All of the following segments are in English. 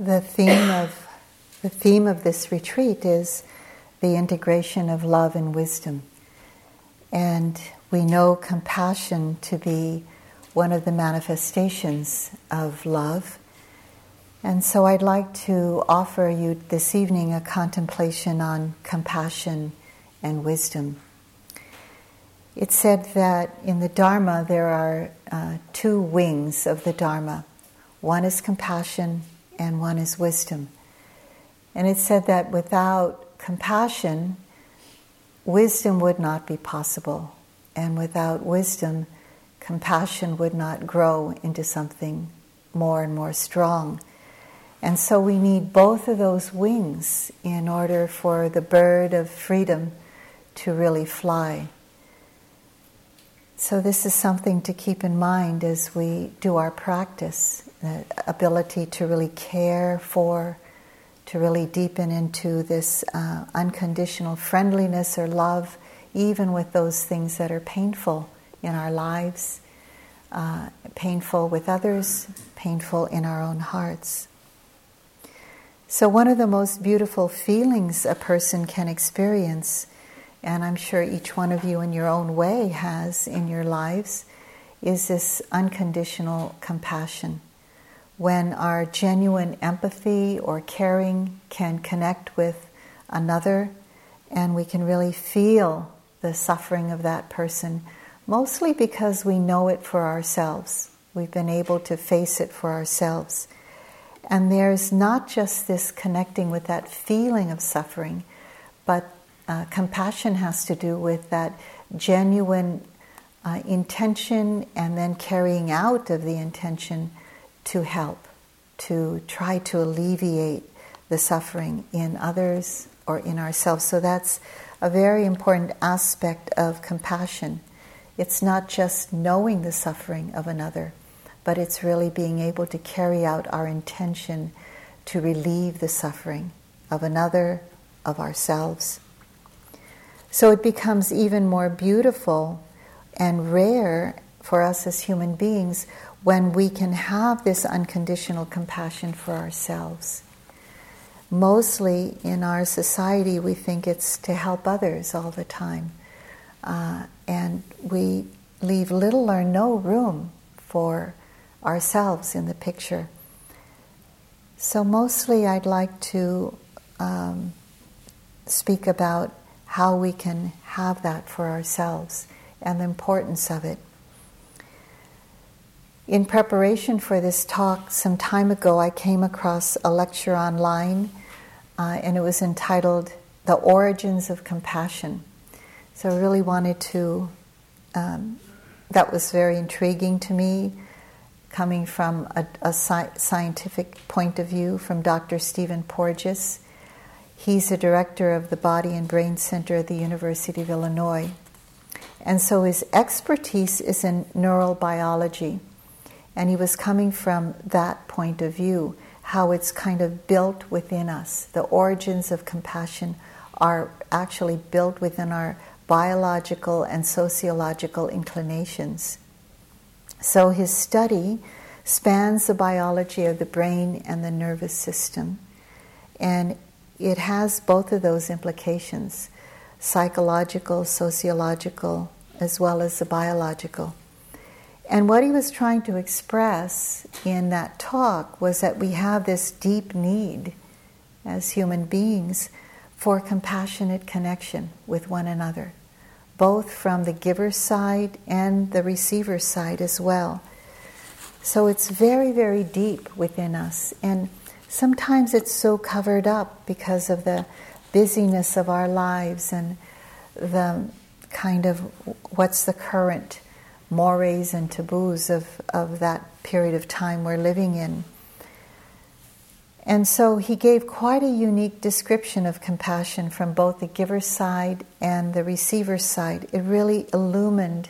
The theme of the theme of this retreat is the integration of love and wisdom. And we know compassion to be one of the manifestations of love. And so I'd like to offer you this evening a contemplation on compassion and wisdom. It's said that in the Dharma there are uh, two wings of the Dharma one is compassion, and one is wisdom. And it said that without compassion, wisdom would not be possible. And without wisdom, compassion would not grow into something more and more strong. And so we need both of those wings in order for the bird of freedom to really fly. So, this is something to keep in mind as we do our practice the ability to really care for, to really deepen into this uh, unconditional friendliness or love, even with those things that are painful in our lives, uh, painful with others, painful in our own hearts. So, one of the most beautiful feelings a person can experience, and I'm sure each one of you in your own way has in your lives, is this unconditional compassion when our genuine empathy or caring can connect with another and we can really feel the suffering of that person, mostly because we know it for ourselves. We've been able to face it for ourselves. And there's not just this connecting with that feeling of suffering, but uh, compassion has to do with that genuine uh, intention and then carrying out of the intention to help, to try to alleviate the suffering in others or in ourselves. So that's a very important aspect of compassion. It's not just knowing the suffering of another, but it's really being able to carry out our intention to relieve the suffering of another, of ourselves. So it becomes even more beautiful and rare for us as human beings when we can have this unconditional compassion for ourselves. Mostly in our society, we think it's to help others all the time. Uh, and we leave little or no room for ourselves in the picture. So, mostly, I'd like to um, speak about how we can have that for ourselves and the importance of it. In preparation for this talk, some time ago, I came across a lecture online, uh, and it was entitled The Origins of Compassion. So I really wanted to, um, that was very intriguing to me, coming from a, a sci- scientific point of view from Dr. Stephen Porges. He's a director of the Body and Brain Center at the University of Illinois. And so his expertise is in neurobiology. And he was coming from that point of view, how it's kind of built within us. The origins of compassion are actually built within our biological and sociological inclinations. So his study spans the biology of the brain and the nervous system. And it has both of those implications psychological, sociological, as well as the biological. And what he was trying to express in that talk was that we have this deep need as human beings for compassionate connection with one another, both from the giver's side and the receiver's side as well. So it's very, very deep within us. And sometimes it's so covered up because of the busyness of our lives and the kind of what's the current mores and taboos of, of that period of time we're living in. And so he gave quite a unique description of compassion from both the giver's side and the receiver's side. It really illumined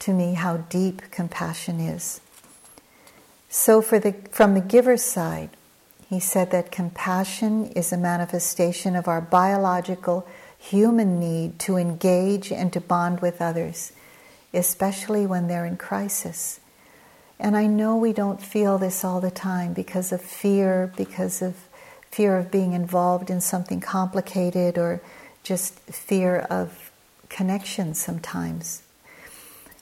to me how deep compassion is. So, for the, from the giver's side, he said that compassion is a manifestation of our biological human need to engage and to bond with others especially when they're in crisis. And I know we don't feel this all the time because of fear, because of fear of being involved in something complicated, or just fear of connection sometimes.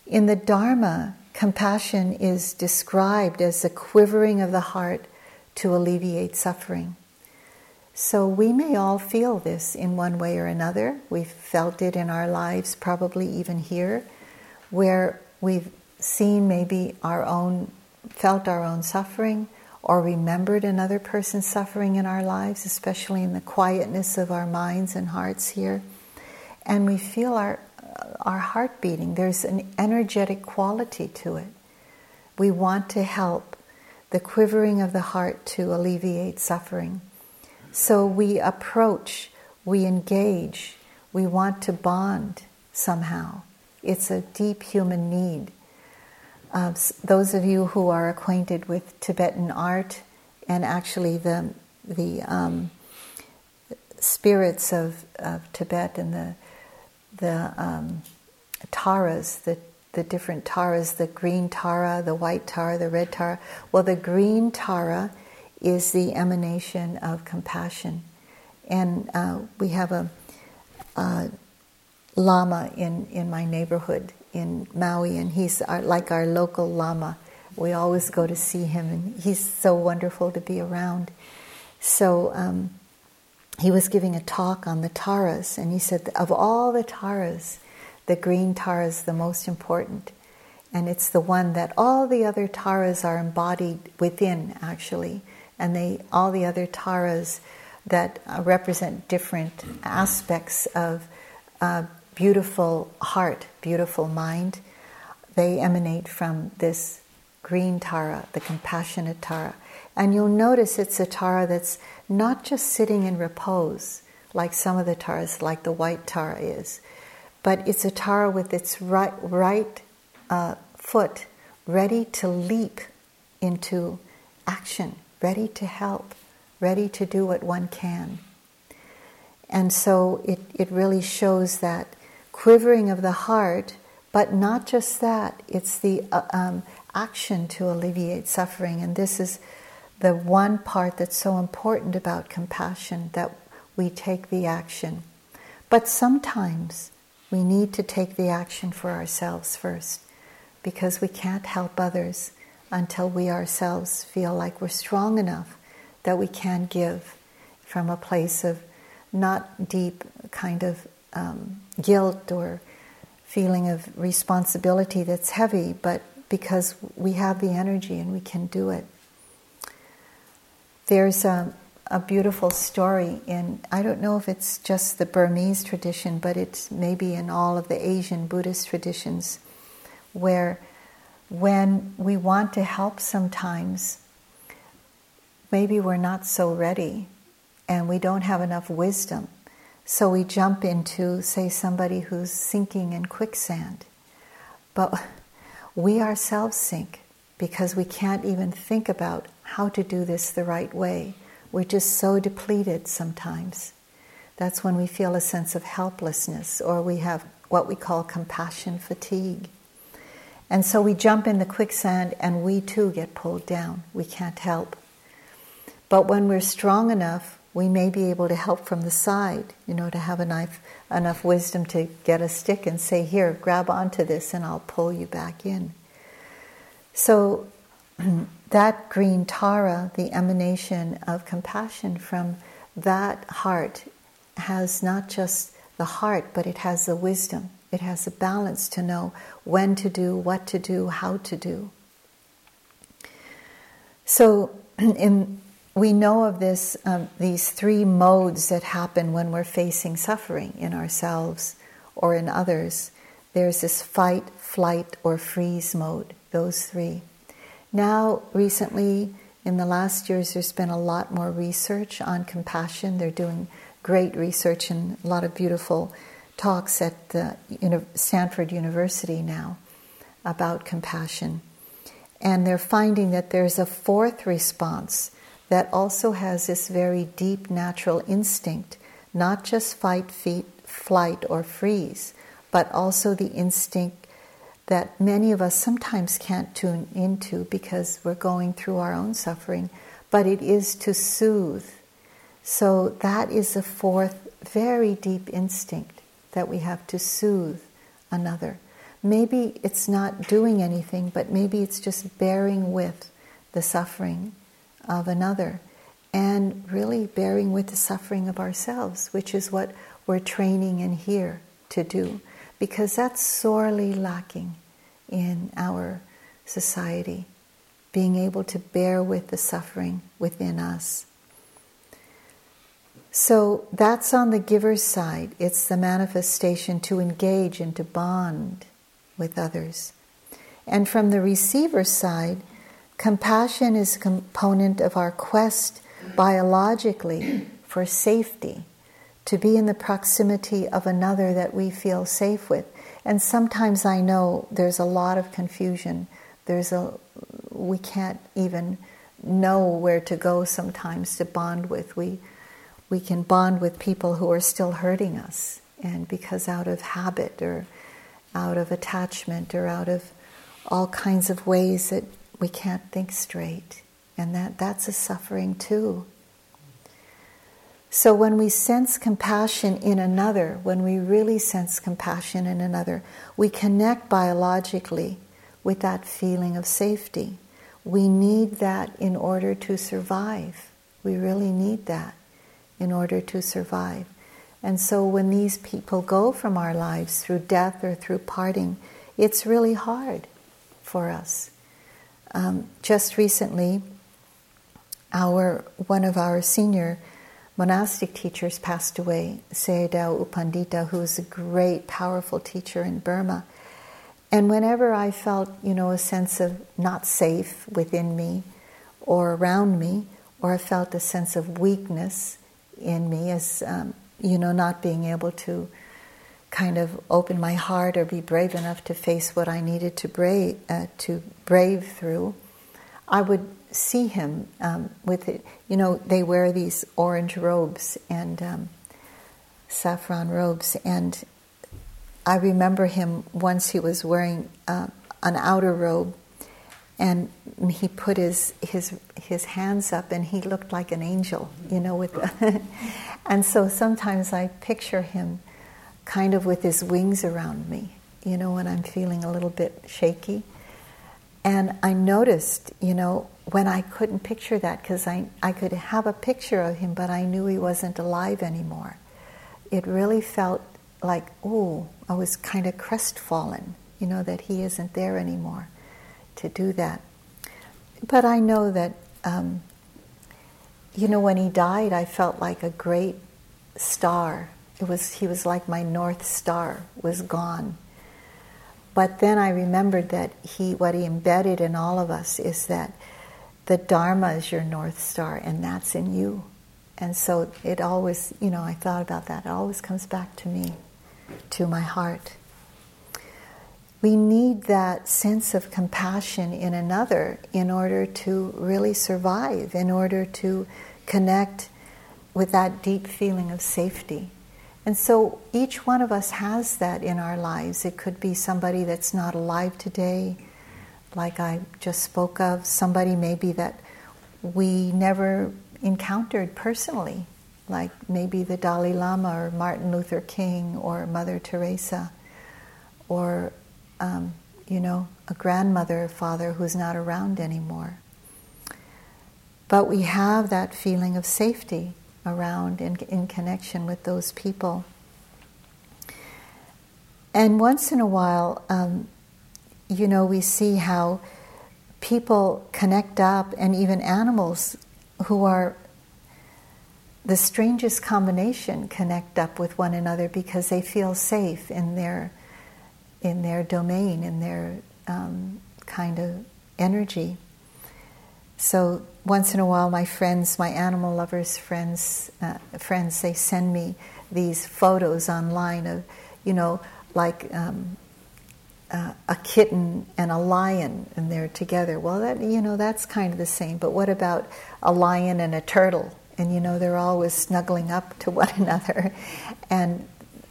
In the Dharma, compassion is described as the quivering of the heart to alleviate suffering. So we may all feel this in one way or another. We've felt it in our lives, probably even here, where we've seen maybe our own, felt our own suffering, or remembered another person's suffering in our lives, especially in the quietness of our minds and hearts here. And we feel our, our heart beating. There's an energetic quality to it. We want to help the quivering of the heart to alleviate suffering. So we approach, we engage, we want to bond somehow. It's a deep human need. Uh, those of you who are acquainted with Tibetan art and actually the the um, spirits of, of Tibet and the the um, taras, the the different taras, the green tara, the white tara, the red tara. Well, the green tara is the emanation of compassion. And uh, we have a, a, lama in, in my neighborhood in Maui, and he's our, like our local lama. We always go to see him, and he's so wonderful to be around. So um, he was giving a talk on the taras, and he said, of all the taras, the green tara is the most important. And it's the one that all the other taras are embodied within, actually and they all the other taras that uh, represent different aspects of uh, beautiful heart, beautiful mind, they emanate from this green tara, the compassionate tara. And you'll notice it's a tara that's not just sitting in repose, like some of the taras, like the white tara is, but it's a tara with its right, right uh, foot ready to leap into action ready to help, ready to do what one can. And so it, it really shows that quivering of the heart, but not just that, it's the uh, um, action to alleviate suffering. And this is the one part that's so important about compassion that we take the action. But sometimes we need to take the action for ourselves first because we can't help others until we ourselves feel like we're strong enough that we can give from a place of not deep kind of um, guilt or feeling of responsibility that's heavy, but because we have the energy and we can do it. There's a, a beautiful story in, I don't know if it's just the Burmese tradition, but it's maybe in all of the Asian Buddhist traditions, where when we want to help sometimes, maybe we're not so ready and we don't have enough wisdom. So we jump into, say, somebody who's sinking in quicksand. But we ourselves sink because we can't even think about how to do this the right way. We're just so depleted sometimes. That's when we feel a sense of helplessness or we have what we call compassion fatigue. And so we jump in the quicksand and we too get pulled down. We can't help. But when we're strong enough, we may be able to help from the side, you know, to have enough, enough wisdom to get a stick and say, Here, grab onto this and I'll pull you back in. So that green Tara, the emanation of compassion from that heart, has not just the heart, but it has the wisdom. It has a balance to know when to do, what to do, how to do. So, in, we know of this, um, these three modes that happen when we're facing suffering in ourselves or in others. There's this fight, flight, or freeze mode, those three. Now, recently, in the last years, there's been a lot more research on compassion. They're doing great research and a lot of beautiful talks at the Stanford University now about compassion. And they're finding that there's a fourth response that also has this very deep natural instinct, not just fight, feet, flight, or freeze, but also the instinct that many of us sometimes can't tune into because we're going through our own suffering, but it is to soothe. So that is a fourth very deep instinct that we have to soothe another. Maybe it's not doing anything, but maybe it's just bearing with the suffering of another and really bearing with the suffering of ourselves, which is what we're training in here to do because that's sorely lacking in our society, being able to bear with the suffering within us. So that's on the giver's side. It's the manifestation to engage and to bond with others. And from the receiver's side, compassion is a component of our quest biologically for safety to be in the proximity of another that we feel safe with. And sometimes I know there's a lot of confusion. There's a we can't even know where to go sometimes to bond with. We we can bond with people who are still hurting us and because out of habit or out of attachment or out of all kinds of ways that we can't think straight. And that, that's a suffering too. So when we sense compassion in another, when we really sense compassion in another, we connect biologically with that feeling of safety. We need that in order to survive. We really need that in order to survive. And so when these people go from our lives through death or through parting, it's really hard for us. Um, just recently, our one of our senior monastic teachers passed away, Sayadaw U Pandita, who was a great, powerful teacher in Burma. And whenever I felt, you know, a sense of not safe within me or around me, or I felt a sense of weakness in me as, um, you know, not being able to kind of open my heart or be brave enough to face what I needed to brave, uh, to brave through, I would see him um, with it. You know, they wear these orange robes and um, saffron robes, and I remember him once. He was wearing uh, an outer robe, and he put his his his hands up, and he looked like an angel. You know, with the and so sometimes I picture him kind of with his wings around me. You know, when I'm feeling a little bit shaky. And I noticed, you know, when I couldn't picture that because I, I could have a picture of him, but I knew he wasn't alive anymore. It really felt like, oh, I was kind of crestfallen, you know, that he isn't there anymore to do that. But I know that, um, you know, when he died, I felt like a great star. It was, he was like my north star was gone. But then I remembered that he, what he embedded in all of us is that the Dharma is your North Star, and that's in you. And so it always, you know, I thought about that. It always comes back to me, to my heart. We need that sense of compassion in another in order to really survive, in order to connect with that deep feeling of safety. And so each one of us has that in our lives. It could be somebody that's not alive today like I just spoke of, somebody maybe that we never encountered personally, like maybe the Dalai Lama or Martin Luther King or Mother Teresa, or, um, you know, a grandmother or father who's not around anymore. But we have that feeling of safety around in, in connection with those people. And once in a while, um, you know, we see how people connect up, and even animals who are the strangest combination connect up with one another because they feel safe in their in their domain, in their um, kind of energy. So once in a while, my friends, my animal lovers friends, uh, friends, they send me these photos online of, you know, like um, uh, a kitten and a lion and they're together. Well, that you know that's kind of the same. But what about a lion and a turtle? And you know they're always snuggling up to one another, and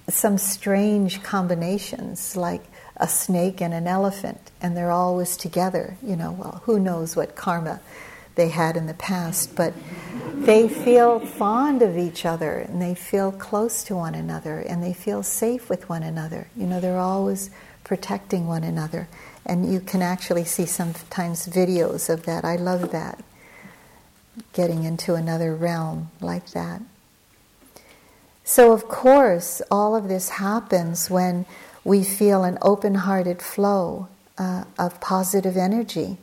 some strange combinations like a snake and an elephant, and they're always together. You know, well, who knows what karma they had in the past, but they feel fond of each other and they feel close to one another and they feel safe with one another. You know, they're always protecting one another. And you can actually see sometimes videos of that. I love that. Getting into another realm like that. So, of course, all of this happens when we feel an open hearted flow uh, of positive energy.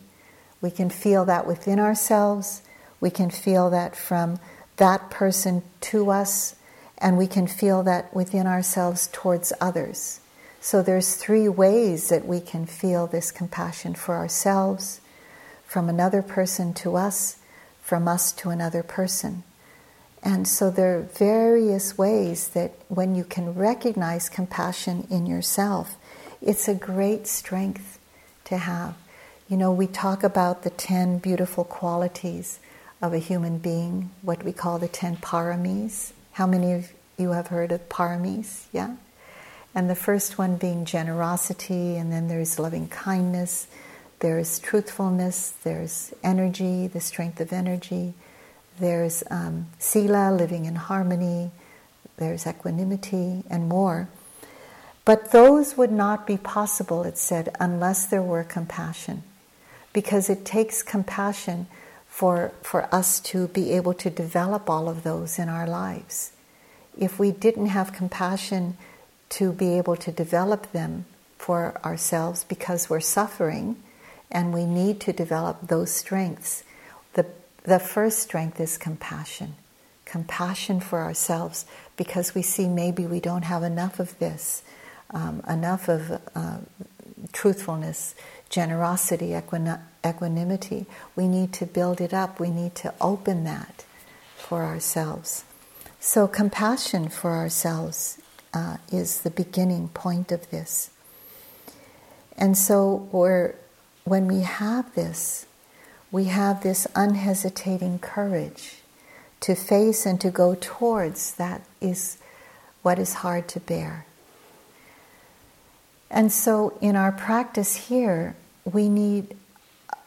We can feel that within ourselves, we can feel that from that person to us, and we can feel that within ourselves towards others. So there's three ways that we can feel this compassion for ourselves, from another person to us, from us to another person. And so there are various ways that when you can recognize compassion in yourself, it's a great strength to have. You know, we talk about the 10 beautiful qualities of a human being, what we call the 10 paramis. How many of you have heard of paramis? Yeah? And the first one being generosity, and then there's loving kindness, there's truthfulness, there's energy, the strength of energy, there's um, sila, living in harmony, there's equanimity, and more. But those would not be possible, it said, unless there were compassion. Because it takes compassion for, for us to be able to develop all of those in our lives. If we didn't have compassion, to be able to develop them for ourselves because we're suffering and we need to develop those strengths. The, the first strength is compassion. Compassion for ourselves because we see maybe we don't have enough of this, um, enough of uh, truthfulness, generosity, equanimity. We need to build it up, we need to open that for ourselves. So, compassion for ourselves uh, is the beginning point of this. And so, we're, when we have this, we have this unhesitating courage to face and to go towards that is what is hard to bear. And so, in our practice here, we need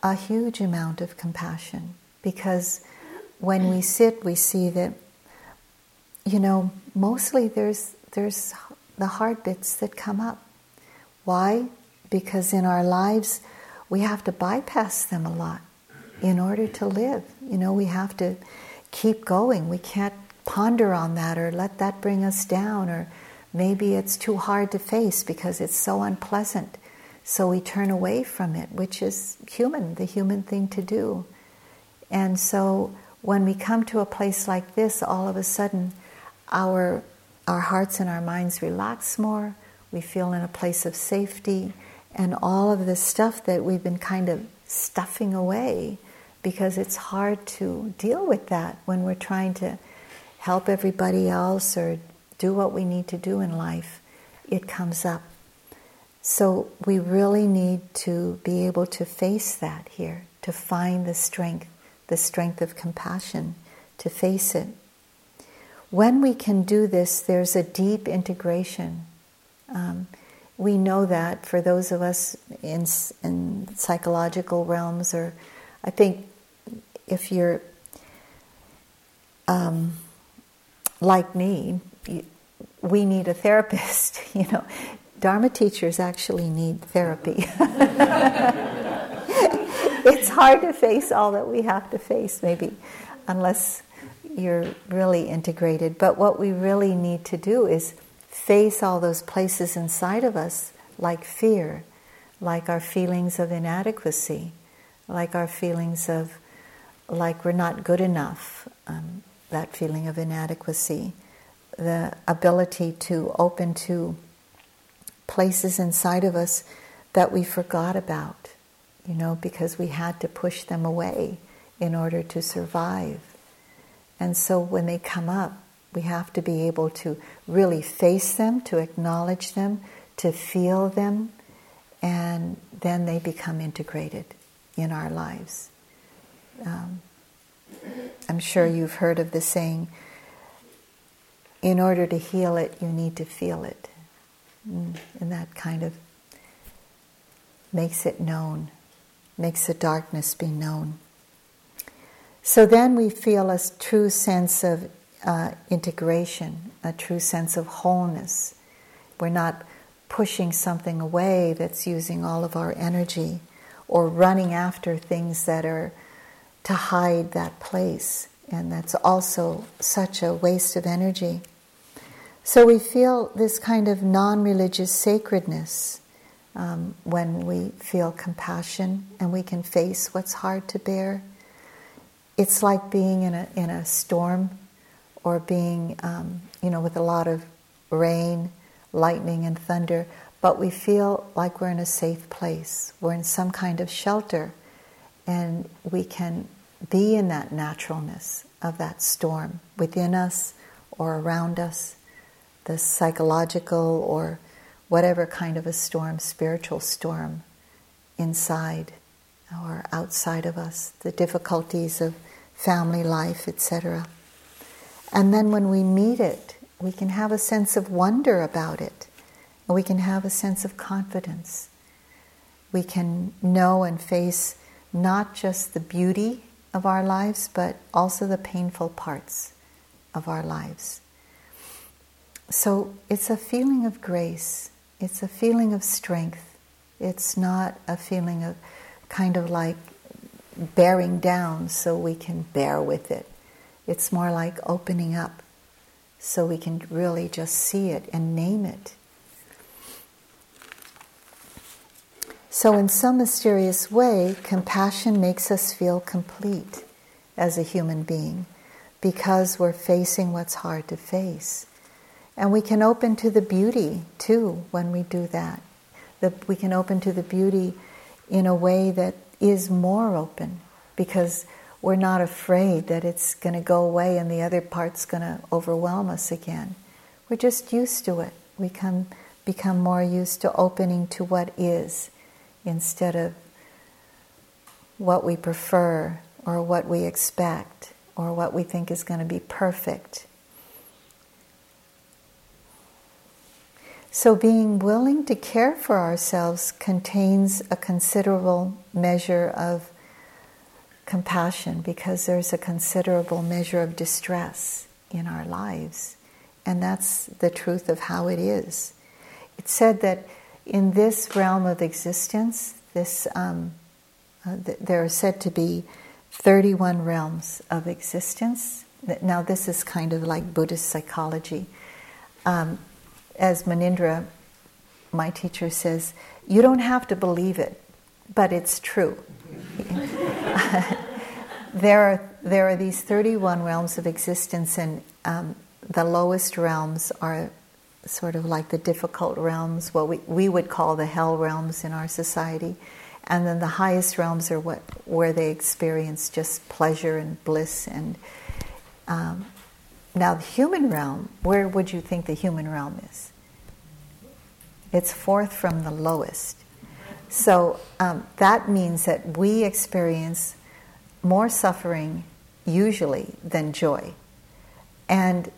a huge amount of compassion because when we sit, we see that, you know, mostly there's there's the hard bits that come up. Why? Because in our lives, we have to bypass them a lot in order to live. You know, we have to keep going. We can't ponder on that or let that bring us down, or maybe it's too hard to face because it's so unpleasant. So we turn away from it, which is human, the human thing to do. And so when we come to a place like this, all of a sudden, our our hearts and our minds relax more, we feel in a place of safety, and all of the stuff that we've been kind of stuffing away because it's hard to deal with that when we're trying to help everybody else or do what we need to do in life. It comes up. So we really need to be able to face that here, to find the strength, the strength of compassion, to face it. When we can do this, there's a deep integration. Um, we know that for those of us in, in psychological realms, or I think if you're um, like me, we need a therapist. You know, Dharma teachers actually need therapy. it's hard to face all that we have to face, maybe, unless you're really integrated. But what we really need to do is face all those places inside of us, like fear, like our feelings of inadequacy, like our feelings of like we're not good enough, um, that feeling of inadequacy, the ability to open to places inside of us that we forgot about, you know, because we had to push them away in order to survive. And so when they come up, we have to be able to really face them, to acknowledge them, to feel them, and then they become integrated in our lives. Um, I'm sure you've heard of the saying, in order to heal it, you need to feel it. Mm, and that kind of makes it known, makes the darkness be known. So then we feel a true sense of uh, integration, a true sense of wholeness. We're not pushing something away that's using all of our energy or running after things that are to hide that place. And that's also such a waste of energy. So we feel this kind of non religious sacredness um, when we feel compassion and we can face what's hard to bear. It's like being in a, in a storm or being, um, you know, with a lot of rain, lightning, and thunder, but we feel like we're in a safe place. We're in some kind of shelter, and we can be in that naturalness of that storm within us or around us, the psychological or whatever kind of a storm, spiritual storm, inside or outside of us, the difficulties of family life, etc. And then when we meet it, we can have a sense of wonder about it, and we can have a sense of confidence. We can know and face not just the beauty of our lives, but also the painful parts of our lives. So it's a feeling of grace, it's a feeling of strength. It's not a feeling of kind of like bearing down so we can bear with it. It's more like opening up so we can really just see it and name it. So, in some mysterious way, compassion makes us feel complete as a human being because we're facing what's hard to face. And we can open to the beauty too when we do that. That we can open to the beauty in a way that is more open because we're not afraid that it's going to go away and the other part's going to overwhelm us again. We're just used to it. We come, become more used to opening to what is instead of what we prefer or what we expect or what we think is going to be perfect. So, being willing to care for ourselves contains a considerable measure of compassion because there's a considerable measure of distress in our lives. And that's the truth of how it is. It's said that in this realm of existence, this, um, uh, th- there are said to be 31 realms of existence. Now, this is kind of like Buddhist psychology. Um, as Munindra, my teacher, says, you don't have to believe it, but it's true. there are there are these 31 realms of existence, and um, the lowest realms are sort of like the difficult realms, what we, we would call the hell realms in our society. And then the highest realms are what where they experience just pleasure and bliss. And um, now the human realm, where would you think the human realm is? It's fourth from the lowest. So um, that means that we experience more suffering usually than joy. And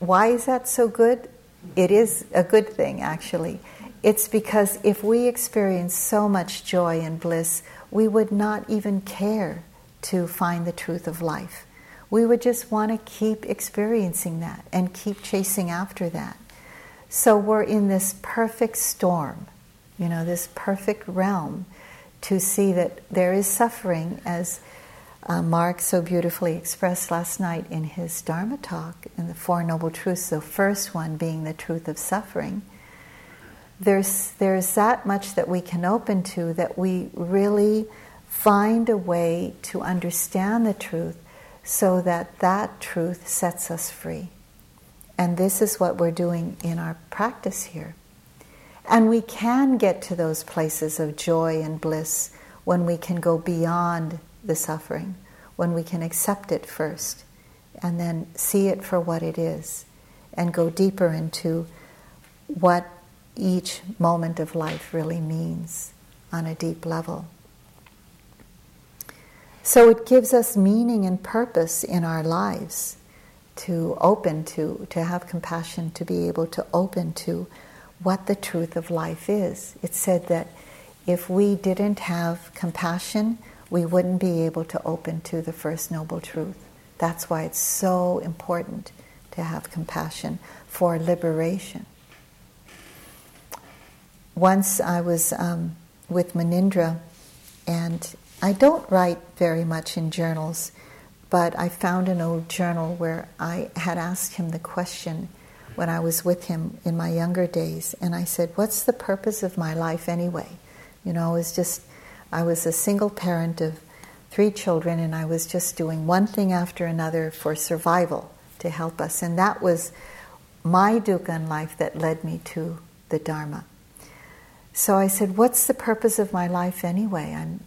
why is that so good? It is a good thing, actually. It's because if we experience so much joy and bliss, we would not even care to find the truth of life. We would just want to keep experiencing that and keep chasing after that. So we're in this perfect storm you know, this perfect realm to see that there is suffering, as uh, Mark so beautifully expressed last night in his Dharma talk in the Four Noble Truths, the first one being the truth of suffering. There's, there's that much that we can open to that we really find a way to understand the truth so that that truth sets us free. And this is what we're doing in our practice here. And we can get to those places of joy and bliss when we can go beyond the suffering, when we can accept it first, and then see it for what it is, and go deeper into what each moment of life really means on a deep level. So it gives us meaning and purpose in our lives to open to, to have compassion, to be able to open to what the truth of life is. It said that if we didn't have compassion, we wouldn't be able to open to the First Noble Truth. That's why it's so important to have compassion for liberation. Once I was um, with Munindra, and I don't write very much in journals, but I found an old journal where I had asked him the question when I was with him in my younger days, and I said, What's the purpose of my life anyway? You know, it was just, I was a single parent of three children, and I was just doing one thing after another for survival to help us. And that was my dukkha in life that led me to the Dharma. So I said, What's the purpose of my life anyway? I'm,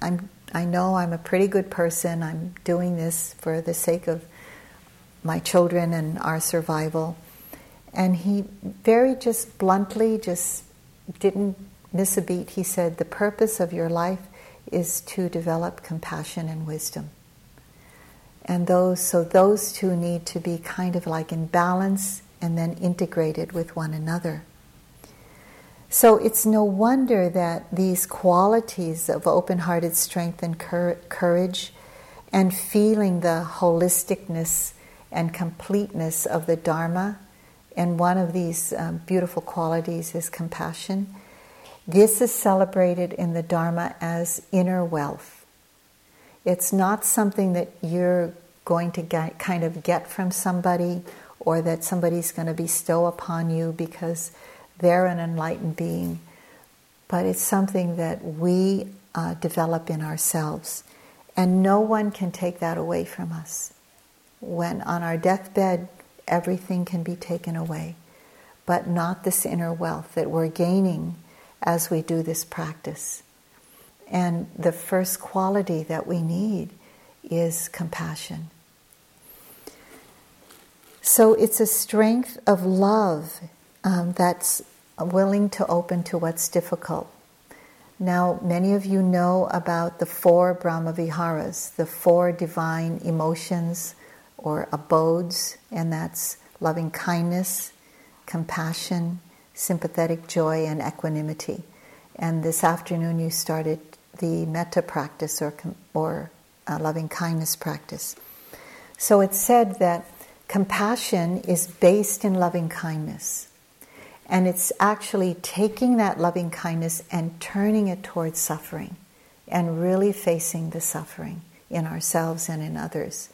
I'm, I know I'm a pretty good person. I'm doing this for the sake of my children and our survival. And he very just bluntly, just didn't miss a beat. He said, The purpose of your life is to develop compassion and wisdom. And those, so those two need to be kind of like in balance and then integrated with one another. So it's no wonder that these qualities of open hearted strength and courage and feeling the holisticness and completeness of the Dharma, and one of these um, beautiful qualities is compassion. This is celebrated in the Dharma as inner wealth. It's not something that you're going to get, kind of get from somebody or that somebody's going to bestow upon you because they're an enlightened being, but it's something that we uh, develop in ourselves. And no one can take that away from us. When on our deathbed, everything can be taken away, but not this inner wealth that we're gaining as we do this practice. And the first quality that we need is compassion. So it's a strength of love um, that's willing to open to what's difficult. Now, many of you know about the four Brahmaviharas, the four divine emotions or abodes, and that's loving kindness, compassion, sympathetic joy, and equanimity. And this afternoon, you started the metta practice or, or uh, loving kindness practice. So it's said that compassion is based in loving kindness. And it's actually taking that loving kindness and turning it towards suffering and really facing the suffering in ourselves and in others.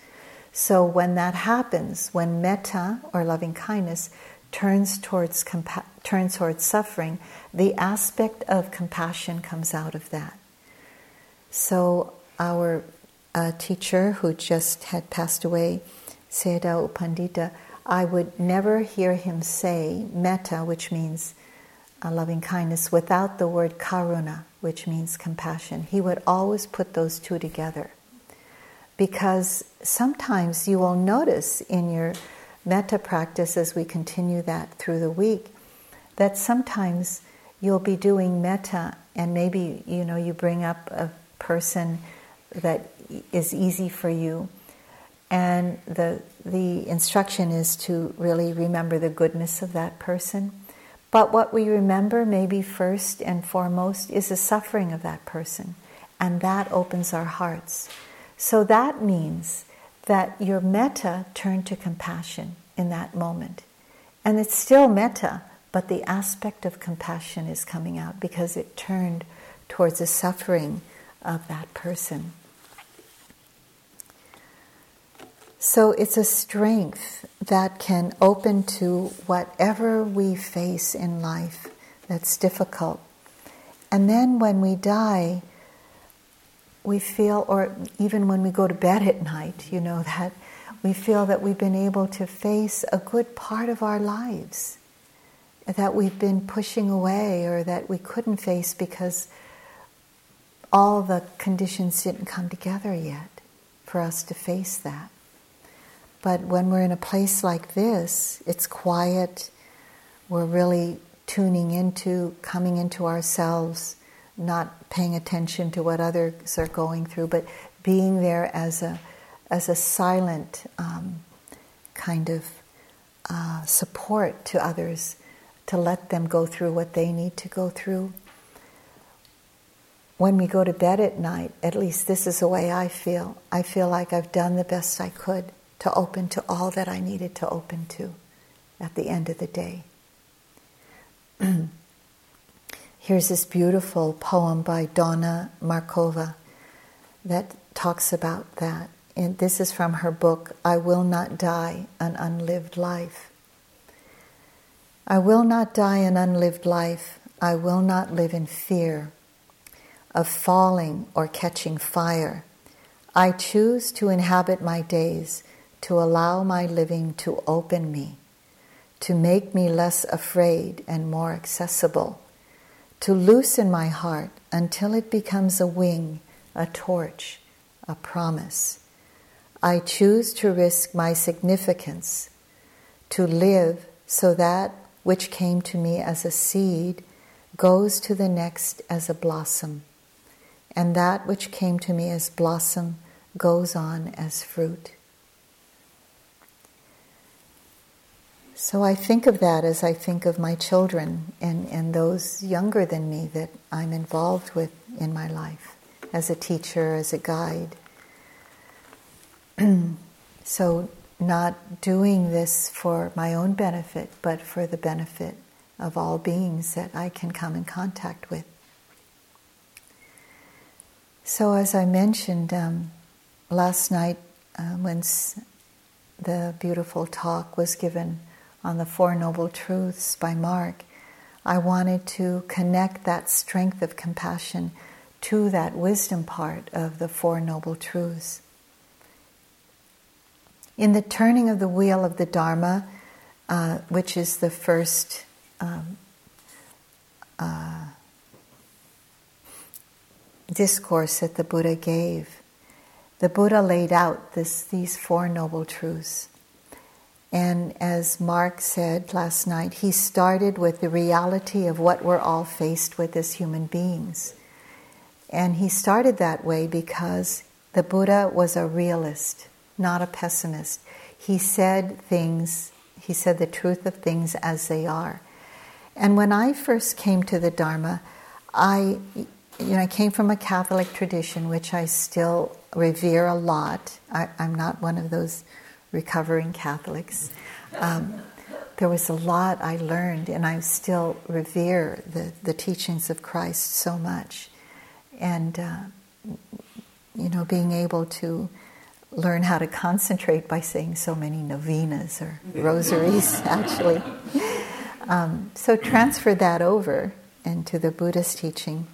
So when that happens, when metta or loving kindness turns towards compa- turns towards suffering, the aspect of compassion comes out of that. So our uh, teacher who just had passed away, Sayadaw U Pandita, I would never hear him say metta, which means uh, loving kindness, without the word karuna, which means compassion. He would always put those two together. Because sometimes you will notice in your metta practice as we continue that through the week that sometimes you'll be doing metta and maybe you know you bring up a person that is easy for you and the, the instruction is to really remember the goodness of that person. But what we remember, maybe first and foremost, is the suffering of that person. And that opens our hearts. So that means that your metta turned to compassion in that moment. And it's still metta, but the aspect of compassion is coming out because it turned towards the suffering of that person. So it's a strength that can open to whatever we face in life that's difficult. And then when we die, we feel, or even when we go to bed at night, you know, that we feel that we've been able to face a good part of our lives that we've been pushing away or that we couldn't face because all the conditions didn't come together yet for us to face that. But when we're in a place like this, it's quiet, we're really tuning into, coming into ourselves, not paying attention to what others are going through, but being there as a, as a silent um, kind of uh, support to others to let them go through what they need to go through. when we go to bed at night, at least this is the way I feel. I feel like I've done the best I could to open to all that I needed to open to at the end of the day. Here's this beautiful poem by Dawna Markova that talks about that. And this is from her book, I Will Not Die An Unlived Life. I will not die an unlived life. I will not live in fear of falling or catching fire. I choose to inhabit my days, to allow my living to open me, to make me less afraid and more accessible, to loosen my heart until it becomes a wing, a torch, a promise. I choose to risk my significance, to live so that which came to me as a seed goes to the next as a blossom, and that which came to me as blossom goes on as fruit. So I think of that as I think of my children and, and those younger than me that I'm involved with in my life as a teacher, as a guide. so not doing this for my own benefit, but for the benefit of all beings that I can come in contact with. So, as I mentioned um, last night, uh, when the beautiful talk was given on the Four Noble Truths by Mark, I wanted to connect that strength of compassion to that wisdom part of the Four Noble Truths. In the turning of the wheel of the Dharma, uh, which is the first um, uh, discourse that the Buddha gave, the Buddha laid out this, these four noble truths. And as Mark said last night, he started with the reality of what we're all faced with as human beings. And he started that way because the Buddha was a realist not a pessimist. He said things, he said the truth of things as they are. And when I first came to the Dharma, I, you know, I came from a Catholic tradition, which I still revere a lot. I, am not one of those recovering Catholics. Um, there was a lot I learned, and I still revere the, the teachings of Christ so much. And, uh, you know, being able to learn how to concentrate by saying so many novenas or rosaries, actually. Um, so transfer that over into the Buddhist teaching.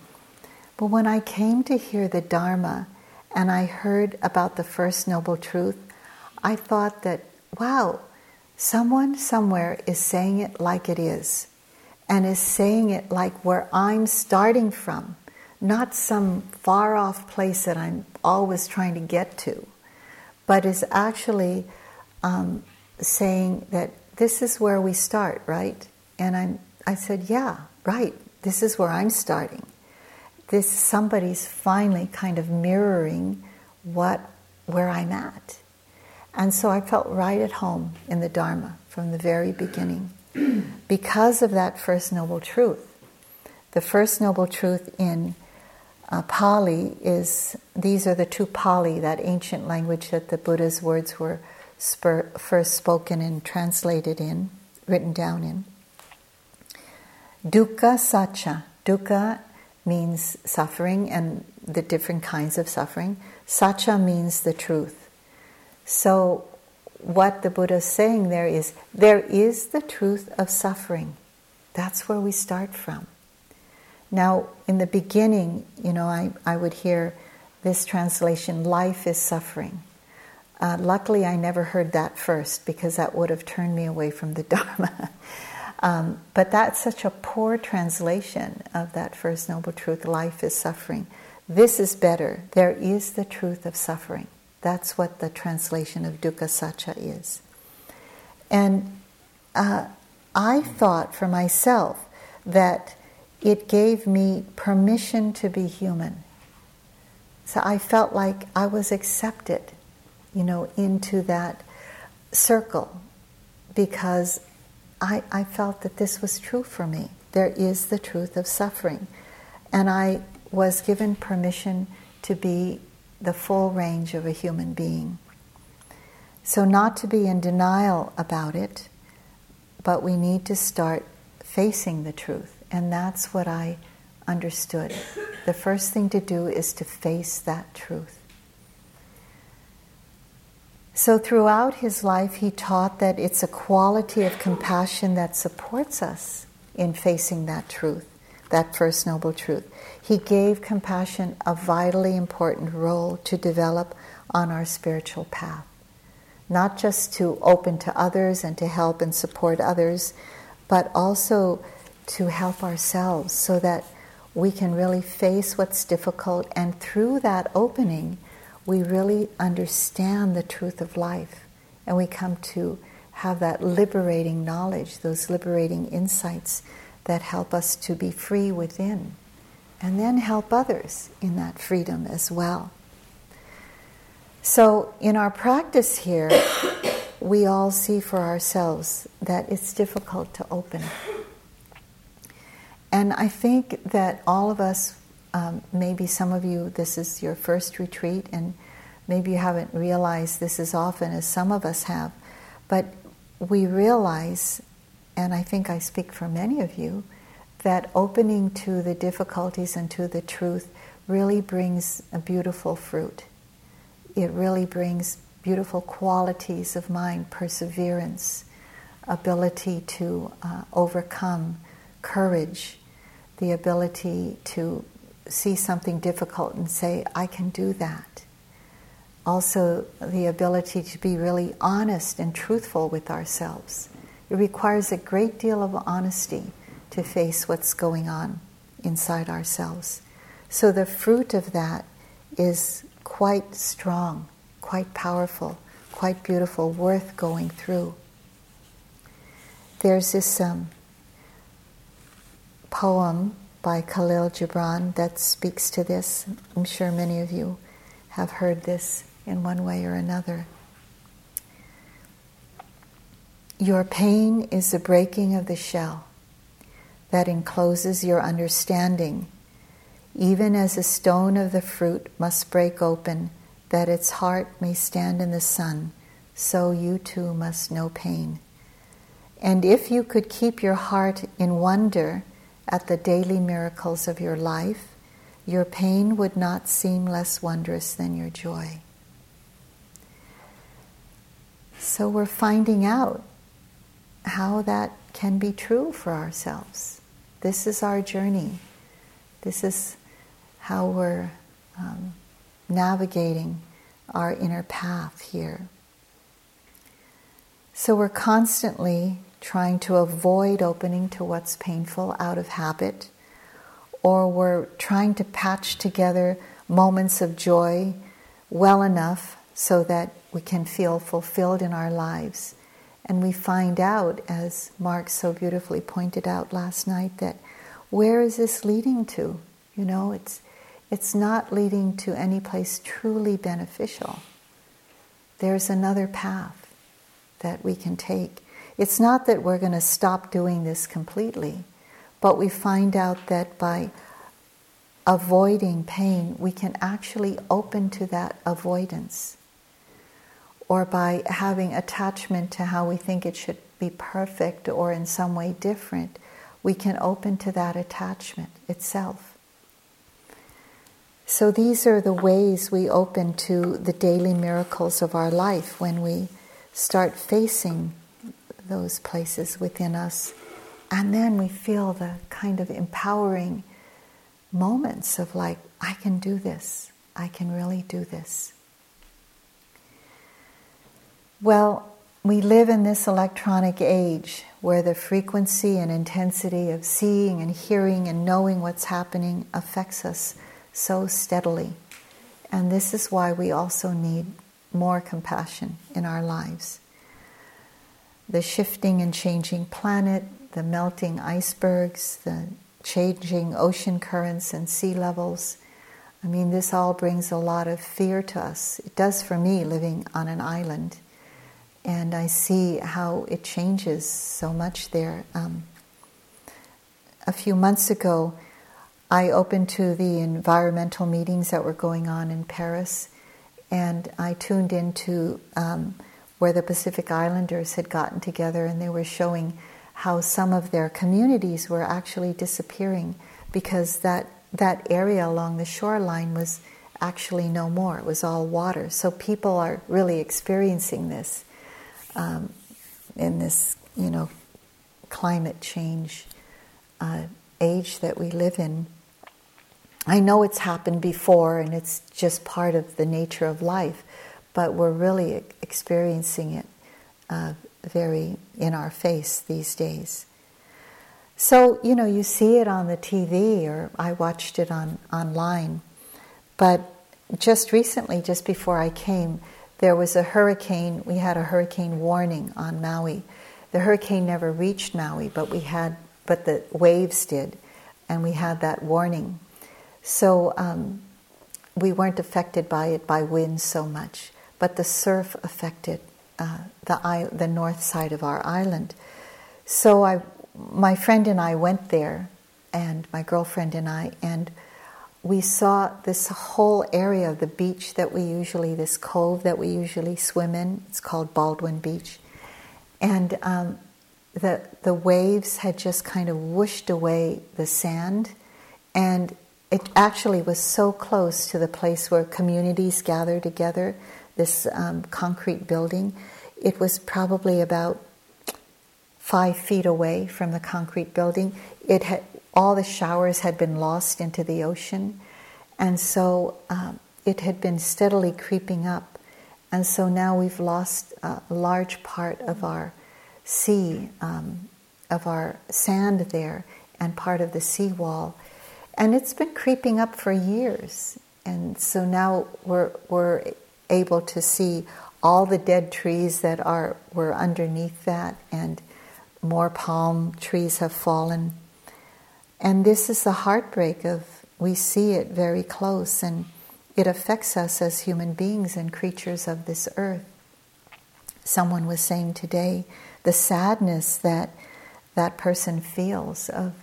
But when I came to hear the Dharma and I heard about the First Noble Truth, I thought that, wow, someone somewhere is saying it like it is, and is saying it like where I'm starting from, not some far off place that I'm always trying to get to but is actually um, saying that this is where we start, right? And I'm, I said, yeah, right. This is where I'm starting. This somebody's finally kind of mirroring what where I'm at. And so I felt right at home in the Dharma from the very beginning because of that first noble truth. The first noble truth in uh, Pali is, these are the two Pali, that ancient language that the Buddha's words were spur, first spoken and translated in, written down in. Dukkha Sacca. Dukkha means suffering and the different kinds of suffering. Sacca means the truth. So, what the Buddha is saying there is there is the truth of suffering. That's where we start from. Now, in the beginning, you know, I, I would hear this translation life is suffering. Uh, luckily, I never heard that first because that would have turned me away from the Dharma. um, but that's such a poor translation of that First Noble Truth life is suffering. This is better. There is the truth of suffering. That's what the translation of Dukkha Sacca is. And uh, I thought for myself that it gave me permission to be human. So I felt like I was accepted, you know, into that circle because I, I felt that this was true for me. There is the truth of suffering. And I was given permission to be the full range of a human being. So, not to be in denial about it, but we need to start facing the truth. And that's what I understood. The first thing to do is to face that truth. So, throughout his life, he taught that it's a quality of compassion that supports us in facing that truth, that First Noble Truth. He gave compassion a vitally important role to develop on our spiritual path. Not just to open to others and to help and support others, but also to help ourselves so that we can really face what's difficult. And through that opening we really understand the truth of life. And we come to have that liberating knowledge, those liberating insights that help us to be free within and then help others in that freedom as well. So, in our practice here, we all see for ourselves that it's difficult to open. And I think that all of us, um, maybe some of you, this is your first retreat, and maybe you haven't realized this as often as some of us have, but we realize, and I think I speak for many of you, that opening to the difficulties and to the truth really brings a beautiful fruit it really brings beautiful qualities of mind perseverance, ability to uh, overcome, courage, the ability to see something difficult and say, I can do that. Also, the ability to be really honest and truthful with ourselves. It requires a great deal of honesty to face what's going on inside ourselves. So, the fruit of that is quite strong, quite powerful, quite beautiful, worth going through. There's this um, poem by Kahlil Gibran that speaks to this. I'm sure many of you have heard this in one way or another. Your pain is the breaking of the shell that encloses your understanding even as a stone of the fruit must break open that its heart may stand in the sun, so you too must know pain. And if you could keep your heart in wonder at the daily miracles of your life, your pain would not seem less wondrous than your joy. So we're finding out how that can be true for ourselves. This is our journey. This is how we're um, navigating our inner path here. So we're constantly trying to avoid opening to what's painful out of habit, or we're trying to patch together moments of joy well enough so that we can feel fulfilled in our lives. And we find out, as Mark so beautifully pointed out last night, that where is this leading to? You know, it's it's not leading to any place truly beneficial. There's another path that we can take. It's not that we're going to stop doing this completely, but we find out that by avoiding pain, we can actually open to that avoidance. Or by having attachment to how we think it should be perfect or in some way different, we can open to that attachment itself. So these are the ways we open to the daily miracles of our life when we start facing those places within us. And then we feel the kind of empowering moments of like, I can do this. I can really do this. Well, we live in this electronic age where the frequency and intensity of seeing and hearing and knowing what's happening affects us so steadily. And this is why we also need more compassion in our lives. The shifting and changing planet, the melting icebergs, the changing ocean currents and sea levels. I mean, this all brings a lot of fear to us. It does for me living on an island. And I see how it changes so much there. Um, a few months ago, I opened to the environmental meetings that were going on in Paris, and I tuned into um, where the Pacific Islanders had gotten together, and they were showing how some of their communities were actually disappearing because that that area along the shoreline was actually no more. It was all water. So people are really experiencing this um, in this, you know, climate change uh, age that we live in. I know it's happened before and it's just part of the nature of life, but we're really experiencing it uh, very in our face these days. So, you know, you see it on the TV or I watched it on online. But just recently, just before I came, there was a hurricane. We had a hurricane warning on Maui. The hurricane never reached Maui, but we had, but the waves did, and we had that warning. So um, we weren't affected by it by winds so much, but the surf affected uh, the the north side of our island. So I, my friend and I went there, and my girlfriend and I, and we saw this whole area of the beach that we usually, this cove that we usually swim in. It's called Baldwin Beach. And um, the, the waves had just kind of whooshed away the sand. And it actually was so close to the place where communities gather together, this um, concrete building. It was probably about five feet away from the concrete building. It had, all the showers had been lost into the ocean, and so um, it had been steadily creeping up. And so now we've lost a large part of our sea, um, of our sand there, and part of the seawall. And it's been creeping up for years. And so now we're, we're able to see all the dead trees that are were underneath that, and more palm trees have fallen and this is the heartbreak of, we see it very close and it affects us as human beings and creatures of this earth. Someone was saying today the sadness that that person feels of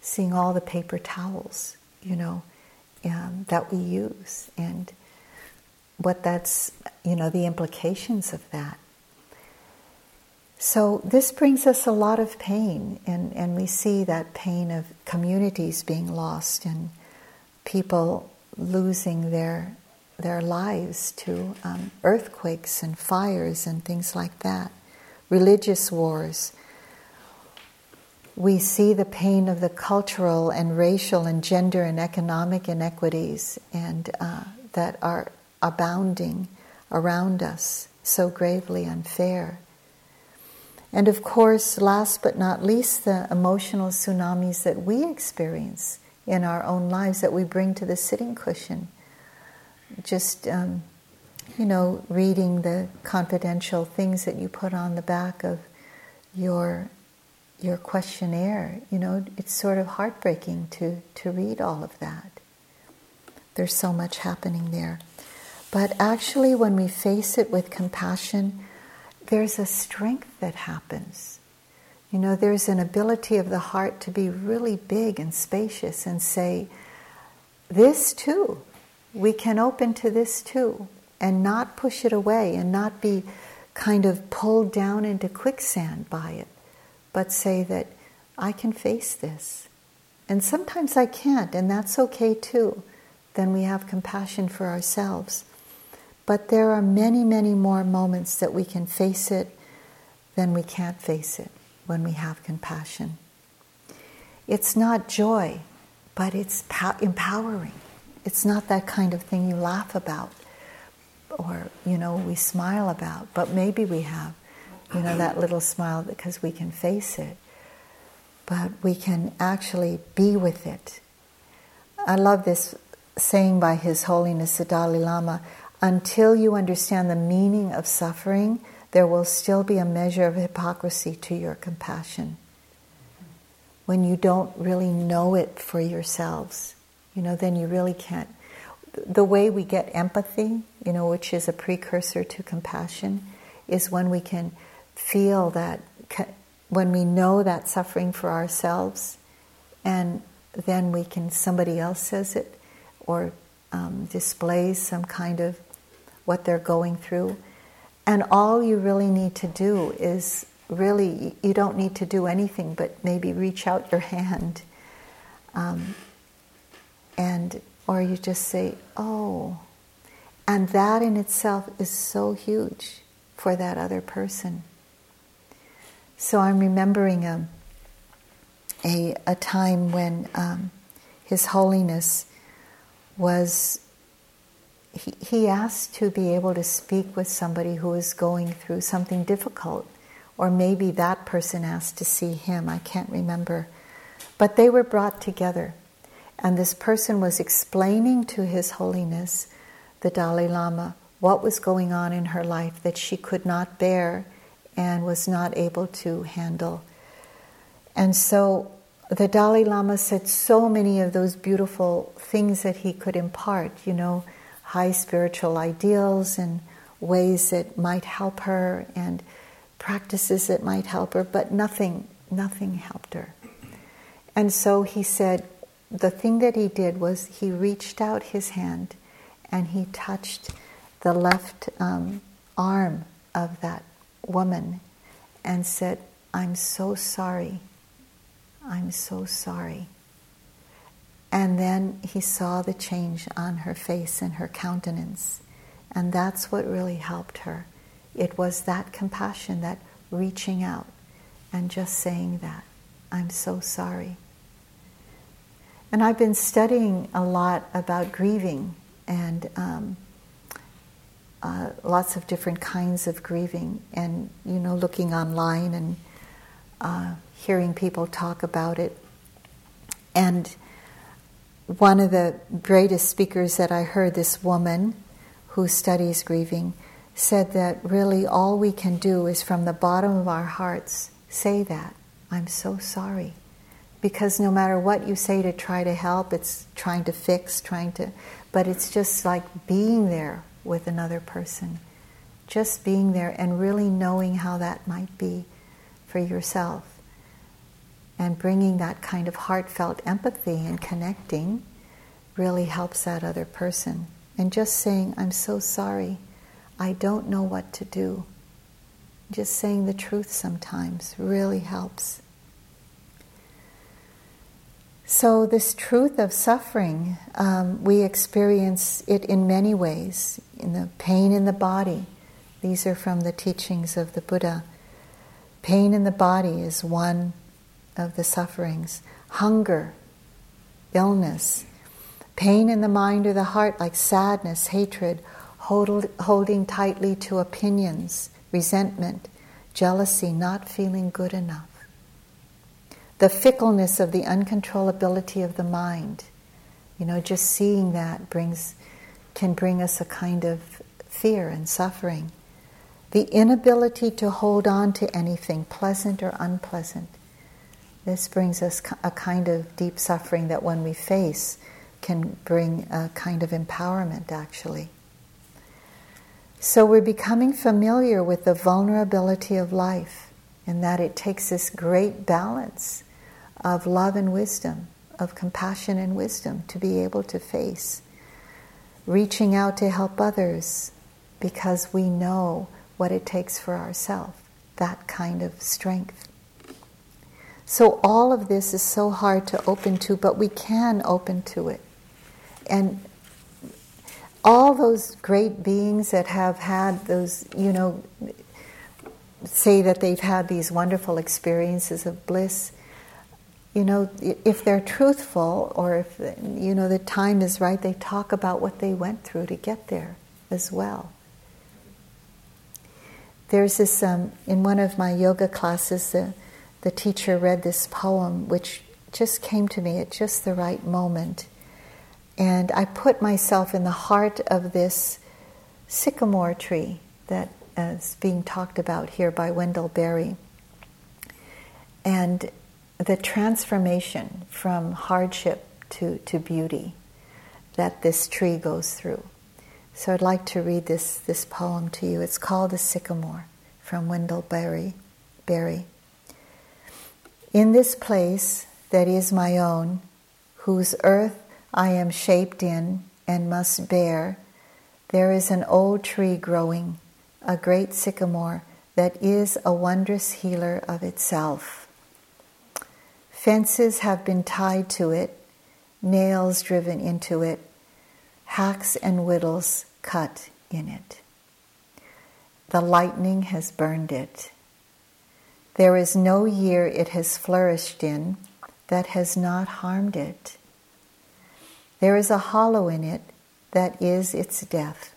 seeing all the paper towels, you know, um, that we use and what that's, you know, the implications of that. So this brings us a lot of pain, and, and we see that pain of communities being lost and people losing their their lives to um, earthquakes and fires and things like that, religious wars. We see the pain of the cultural and racial and gender and economic inequities and uh, that are abounding around us, so gravely unfair. And of course, last but not least, the emotional tsunamis that we experience in our own lives that we bring to the sitting cushion. Just, um, you know, reading the confidential things that you put on the back of your your questionnaire, you know, it's sort of heartbreaking to, to read all of that. There's so much happening there. But actually, when we face it with compassion, there's a strength that happens. You know, there's an ability of the heart to be really big and spacious and say, this too, we can open to this too, and not push it away and not be kind of pulled down into quicksand by it, but say that I can face this. And sometimes I can't, and that's okay too. Then we have compassion for ourselves. But there are many, many more moments that we can face it than we can't face it when we have compassion. It's not joy, but it's empowering. It's not that kind of thing you laugh about or, you know, we smile about, but maybe we have, you know, that little smile because we can face it. But we can actually be with it. I love this saying by His Holiness the Dalai Lama until you understand the meaning of suffering, there will still be a measure of hypocrisy to your compassion. When you don't really know it for yourselves, you know, then you really can't. The way we get empathy, you know, which is a precursor to compassion, is when we can feel that, when we know that suffering for ourselves, and then we can, somebody else says it or um, displays some kind of what they're going through. And all you really need to do is really, you don't need to do anything but maybe reach out your hand. Um, and, or you just say, oh. And that in itself is so huge for that other person. So I'm remembering a, a, a time when um, His Holiness was, he, he asked to be able to speak with somebody who was going through something difficult. Or maybe that person asked to see him, I can't remember. But they were brought together. And this person was explaining to His Holiness, the Dalai Lama, what was going on in her life that she could not bear and was not able to handle. And so the Dalai Lama said so many of those beautiful things that he could impart, you know, high spiritual ideals and ways that might help her and practices that might help her, but nothing, nothing helped her. And so he said, the thing that he did was he reached out his hand and he touched the left um, arm of that woman and said, I'm so sorry. I'm so sorry. And then he saw the change on her face and her countenance. And that's what really helped her. It was that compassion, that reaching out and just saying that, I'm so sorry. And I've been studying a lot about grieving and um, uh, lots of different kinds of grieving, and you know, looking online and uh, hearing people talk about it. And one of the greatest speakers that I heard, this woman who studies grieving, said that really all we can do is from the bottom of our hearts say that I'm so sorry. Because no matter what you say to try to help, it's trying to fix, trying to, but it's just like being there with another person. Just being there and really knowing how that might be for yourself. And bringing that kind of heartfelt empathy and connecting really helps that other person. And just saying, I'm so sorry, I don't know what to do. Just saying the truth sometimes really helps. So, this truth of suffering, um, we experience it in many ways. In the pain in the body, these are from the teachings of the Buddha. Pain in the body is one of the sufferings. Hunger, illness, pain in the mind or the heart, like sadness, hatred, hold, holding tightly to opinions, resentment, jealousy, not feeling good enough the fickleness of the uncontrollability of the mind. You know, just seeing that brings can bring us a kind of fear and suffering. The inability to hold on to anything, pleasant or unpleasant. This brings us a kind of deep suffering that when we face can bring a kind of empowerment actually. So we're becoming familiar with the vulnerability of life in that it takes this great balance of love and wisdom, of compassion and wisdom to be able to face. Reaching out to help others because we know what it takes for ourselves, that kind of strength. So, all of this is so hard to open to, but we can open to it. And all those great beings that have had those, you know, say that they've had these wonderful experiences of bliss, you know, if they're truthful or if, you know, the time is right, they talk about what they went through to get there as well. There's this, um, in one of my yoga classes, the, the teacher read this poem which just came to me at just the right moment. And I put myself in the heart of this sycamore tree that is being talked about here by Wendell Berry. And the transformation from hardship to, to beauty that this tree goes through. So I'd like to read this, this poem to you. It's called The Sycamore from Wendell Berry. Berry. In this place that is my own, whose earth I am shaped in and must bear, there is an old tree growing, a great sycamore that is a wondrous healer of itself. Fences have been tied to it, nails driven into it, hacks and whittles cut in it. The lightning has burned it. There is no year it has flourished in that has not harmed it. There is a hollow in it that is its death.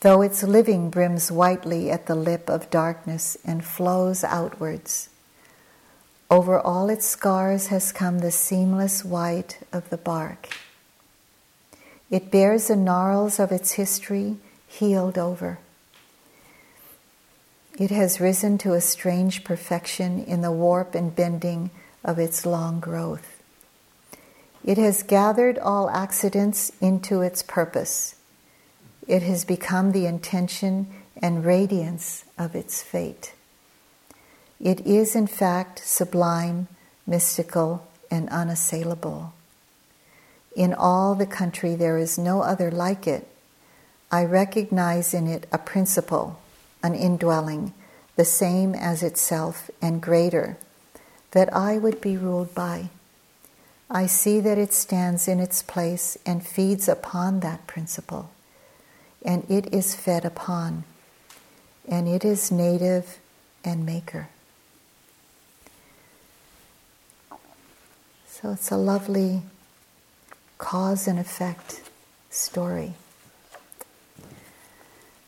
Though its living brims whitely at the lip of darkness and flows outwards, over all its scars has come the seamless white of the bark. It bears the gnarls of its history healed over. It has risen to a strange perfection in the warp and bending of its long growth. It has gathered all accidents into its purpose. It has become the intention and radiance of its fate. It is, in fact, sublime, mystical, and unassailable. In all the country, there is no other like it. I recognize in it a principle, an indwelling, the same as itself and greater, that I would be ruled by. I see that it stands in its place and feeds upon that principle, and it is fed upon, and it is native and maker. So it's a lovely cause and effect story.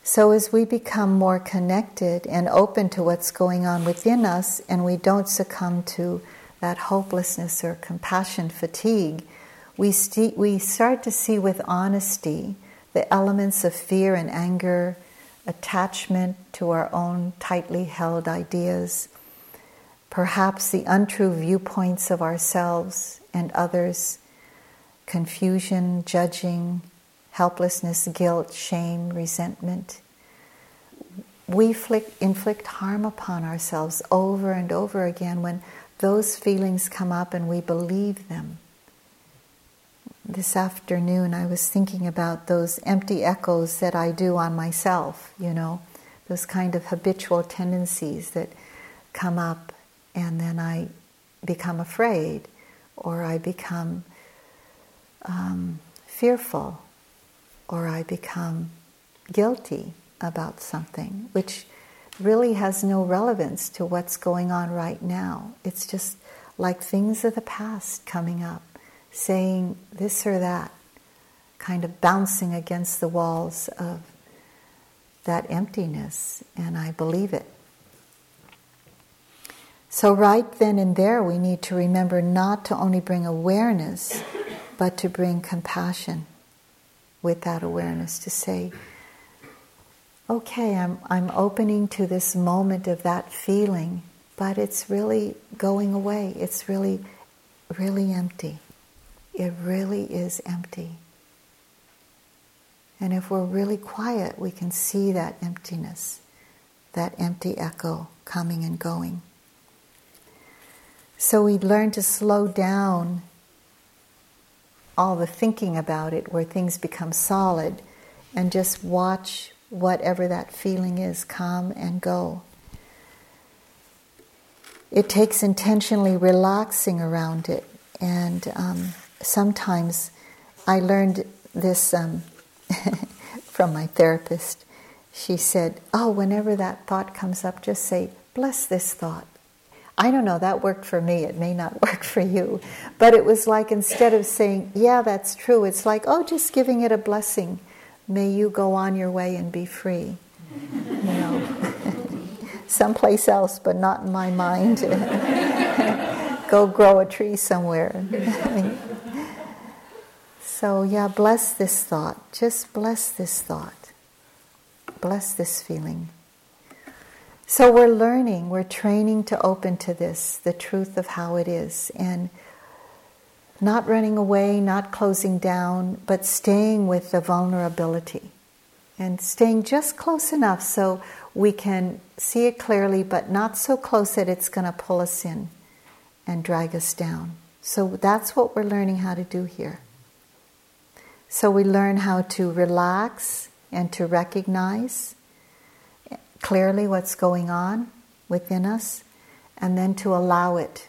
So, as we become more connected and open to what's going on within us, and we don't succumb to that hopelessness or compassion fatigue, we, st- we start to see with honesty the elements of fear and anger, attachment to our own tightly held ideas, perhaps the untrue viewpoints of ourselves and others, confusion, judging, helplessness, guilt, shame, resentment. We inflict harm upon ourselves over and over again when those feelings come up and we believe them. This afternoon, I was thinking about those empty echoes that I do on myself, you know, those kind of habitual tendencies that come up, and then I become afraid or I become um, fearful or I become guilty about something, which really has no relevance to what's going on right now. It's just like things of the past coming up, saying this or that, kind of bouncing against the walls of that emptiness, and I believe it. So, right then and there, we need to remember not to only bring awareness, but to bring compassion with that awareness to say, okay, I'm, I'm opening to this moment of that feeling, but it's really going away. It's really, really empty. It really is empty. And if we're really quiet, we can see that emptiness, that empty echo coming and going. So we learn to slow down all the thinking about it, where things become solid, and just watch whatever that feeling is, come and go. It takes intentionally relaxing around it, and um, sometimes I learned this um, from my therapist. She said, Oh, whenever that thought comes up, just say, Bless this thought. I don't know, that worked for me. It may not work for you. But it was like instead of saying, Yeah, that's true, it's like, Oh, just giving it a blessing may you go on your way and be free. You know, someplace else, but not in my mind. go grow a tree somewhere. so, yeah, bless this thought. Just bless this thought. Bless this feeling. So, we're learning, we're training to open to this, the truth of how it is. And not running away, not closing down, but staying with the vulnerability and staying just close enough so we can see it clearly, but not so close that it's going to pull us in and drag us down. So that's what we're learning how to do here. So we learn how to relax and to recognize clearly what's going on within us and then to allow it.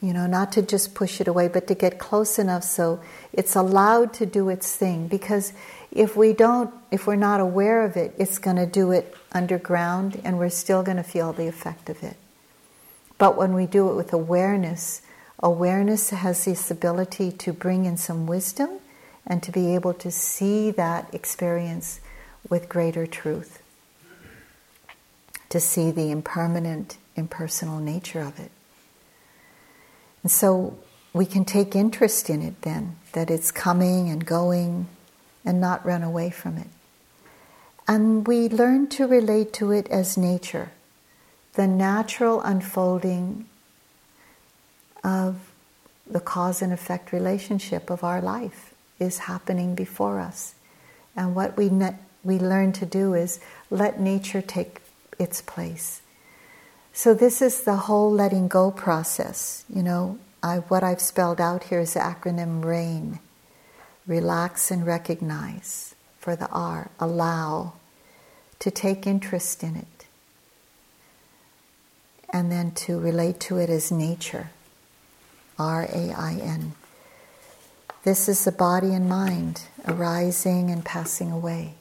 You know, not to just push it away, but to get close enough so it's allowed to do its thing. Because if we don't, if we're not aware of it, it's going to do it underground and we're still going to feel the effect of it. But when we do it with awareness, awareness has this ability to bring in some wisdom and to be able to see that experience with greater truth, to see the impermanent, impersonal nature of it. And so we can take interest in it then, that it's coming and going and not run away from it. And we learn to relate to it as nature, the natural unfolding of the cause and effect relationship of our life is happening before us. And what we, ne- we learn to do is let nature take its place. So, this is the whole letting go process. You know, I, what I've spelled out here is the acronym RAIN relax and recognize for the R, allow, to take interest in it, and then to relate to it as nature, R A I N. This is the body and mind arising and passing away.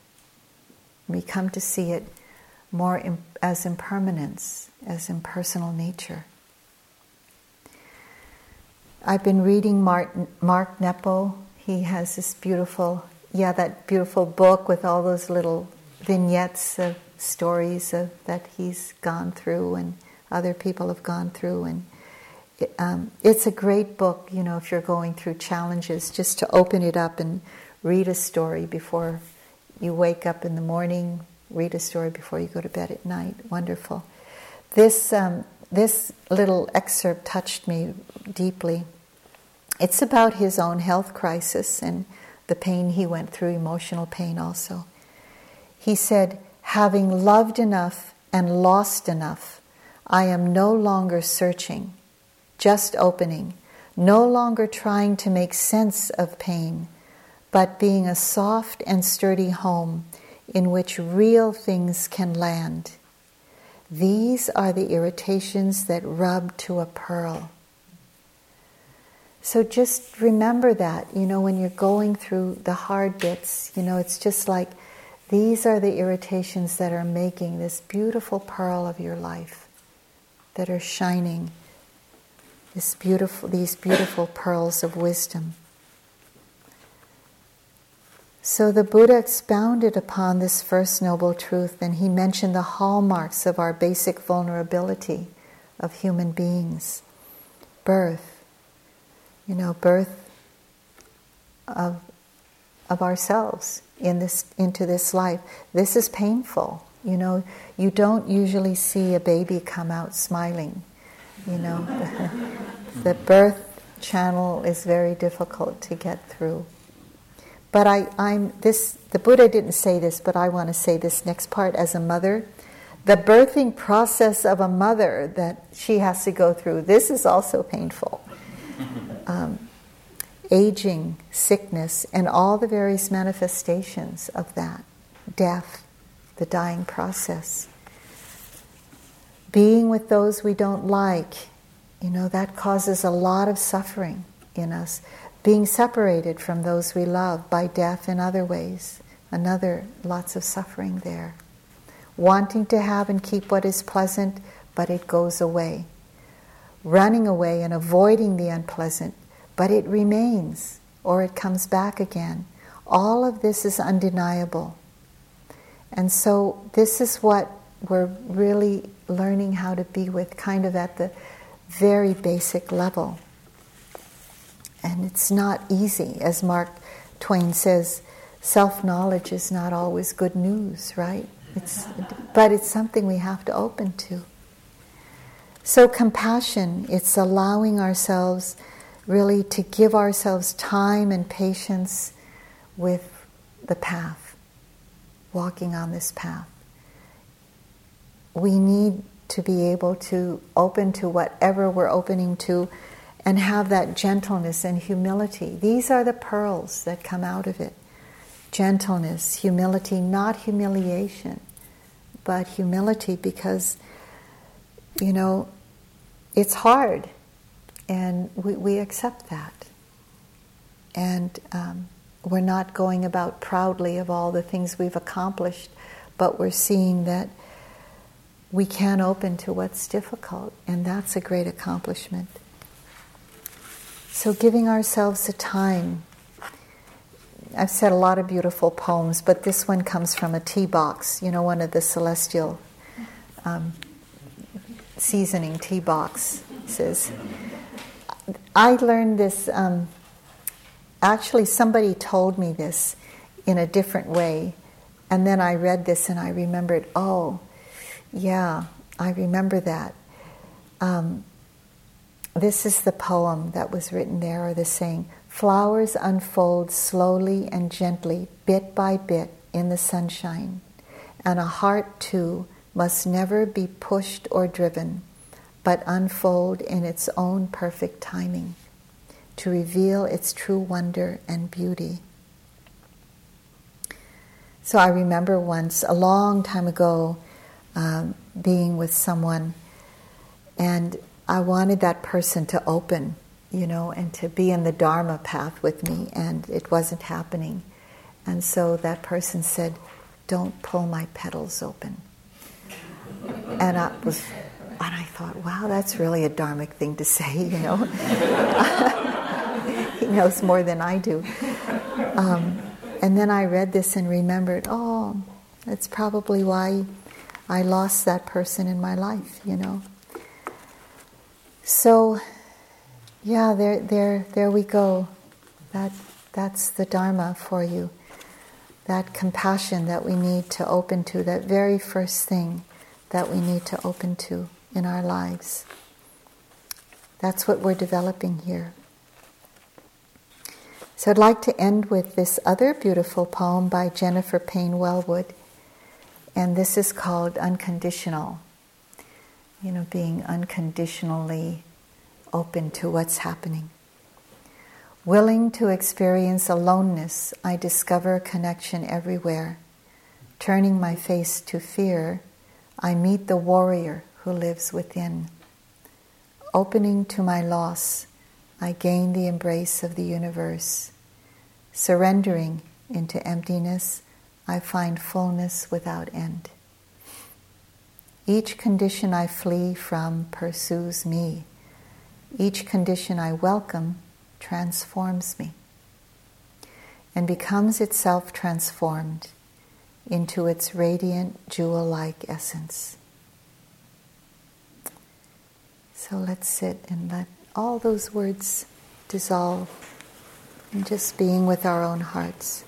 We come to see it more as impermanence, as impersonal nature. I've been reading Mark, Mark Nepo. He has this beautiful, yeah, that beautiful book with all those little vignettes of stories of, that he's gone through and other people have gone through. And it, um, it's a great book, you know, if you're going through challenges, just to open it up and read a story before you wake up in the morning, read a story before you go to bed at night. Wonderful. This, um, this little excerpt touched me deeply. It's about his own health crisis and the pain he went through, emotional pain also. He said, Having loved enough and lost enough, I am no longer searching, just opening, no longer trying to make sense of pain, but being a soft and sturdy home in which real things can land. These are the irritations that rub to a pearl. So just remember that, you know, when you're going through the hard bits, you know, it's just like these are the irritations that are making this beautiful pearl of your life, that are shining this beautiful, these beautiful pearls of wisdom. So the Buddha expounded upon this first noble truth, and he mentioned the hallmarks of our basic vulnerability of human beings birth, you know, birth of, of ourselves in this, into this life. This is painful. You know, you don't usually see a baby come out smiling. You know, the, the birth channel is very difficult to get through. But I, I'm this. The Buddha didn't say this, but I want to say this next part as a mother. The birthing process of a mother that she has to go through. This is also painful. Um, aging, sickness, and all the various manifestations of that, death, the dying process. Being with those we don't like, you know, that causes a lot of suffering in us. Being separated from those we love by death in other ways, another, lots of suffering there. Wanting to have and keep what is pleasant, but it goes away. Running away and avoiding the unpleasant, but it remains or it comes back again. All of this is undeniable. And so, this is what we're really learning how to be with, kind of at the very basic level. And it's not easy. As Mark Twain says, self knowledge is not always good news, right? It's, but it's something we have to open to. So, compassion, it's allowing ourselves really to give ourselves time and patience with the path, walking on this path. We need to be able to open to whatever we're opening to and have that gentleness and humility. These are the pearls that come out of it gentleness, humility, not humiliation, but humility because, you know, it's hard and we, we accept that. And um, we're not going about proudly of all the things we've accomplished, but we're seeing that we can open to what's difficult, and that's a great accomplishment. So, giving ourselves a time. I've said a lot of beautiful poems, but this one comes from a tea box, you know, one of the celestial um, seasoning tea box. says, I learned this, um, actually, somebody told me this in a different way, and then I read this and I remembered, oh, yeah, I remember that. Um, this is the poem that was written there, or the saying Flowers unfold slowly and gently, bit by bit, in the sunshine, and a heart too must never be pushed or driven, but unfold in its own perfect timing to reveal its true wonder and beauty. So I remember once, a long time ago, um, being with someone, and I wanted that person to open, you know, and to be in the Dharma path with me, and it wasn't happening. And so that person said, Don't pull my petals open. And I was, and I thought, wow, that's really a dharmic thing to say, you know. he knows more than I do. Um, and then I read this and remembered, oh, that's probably why I lost that person in my life, you know. So, yeah, there, there, there we go. That, that's the Dharma for you. That compassion that we need to open to, that very first thing that we need to open to in our lives. That's what we're developing here. So I'd like to end with this other beautiful poem by Jennifer Paine Welwood and this is called unconditional. You know, being unconditionally open to what's happening. Willing to experience aloneness, I discover connection everywhere. Turning my face to fear, I meet the warrior who lives within. Opening to my loss, I gain the embrace of the universe. Surrendering into emptiness, I find fullness without end. Each condition I flee from pursues me. Each condition I welcome transforms me and becomes itself transformed into its radiant jewel like essence. So let's sit and let all those words dissolve in just being with our own hearts.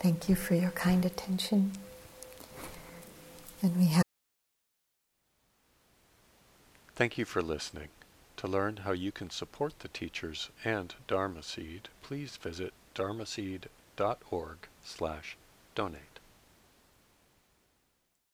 Thank you for your kind attention. And we have. Thank you for listening. To learn how you can support the teachers and Dharma Seed, please visit dharmaseed.org slash donate.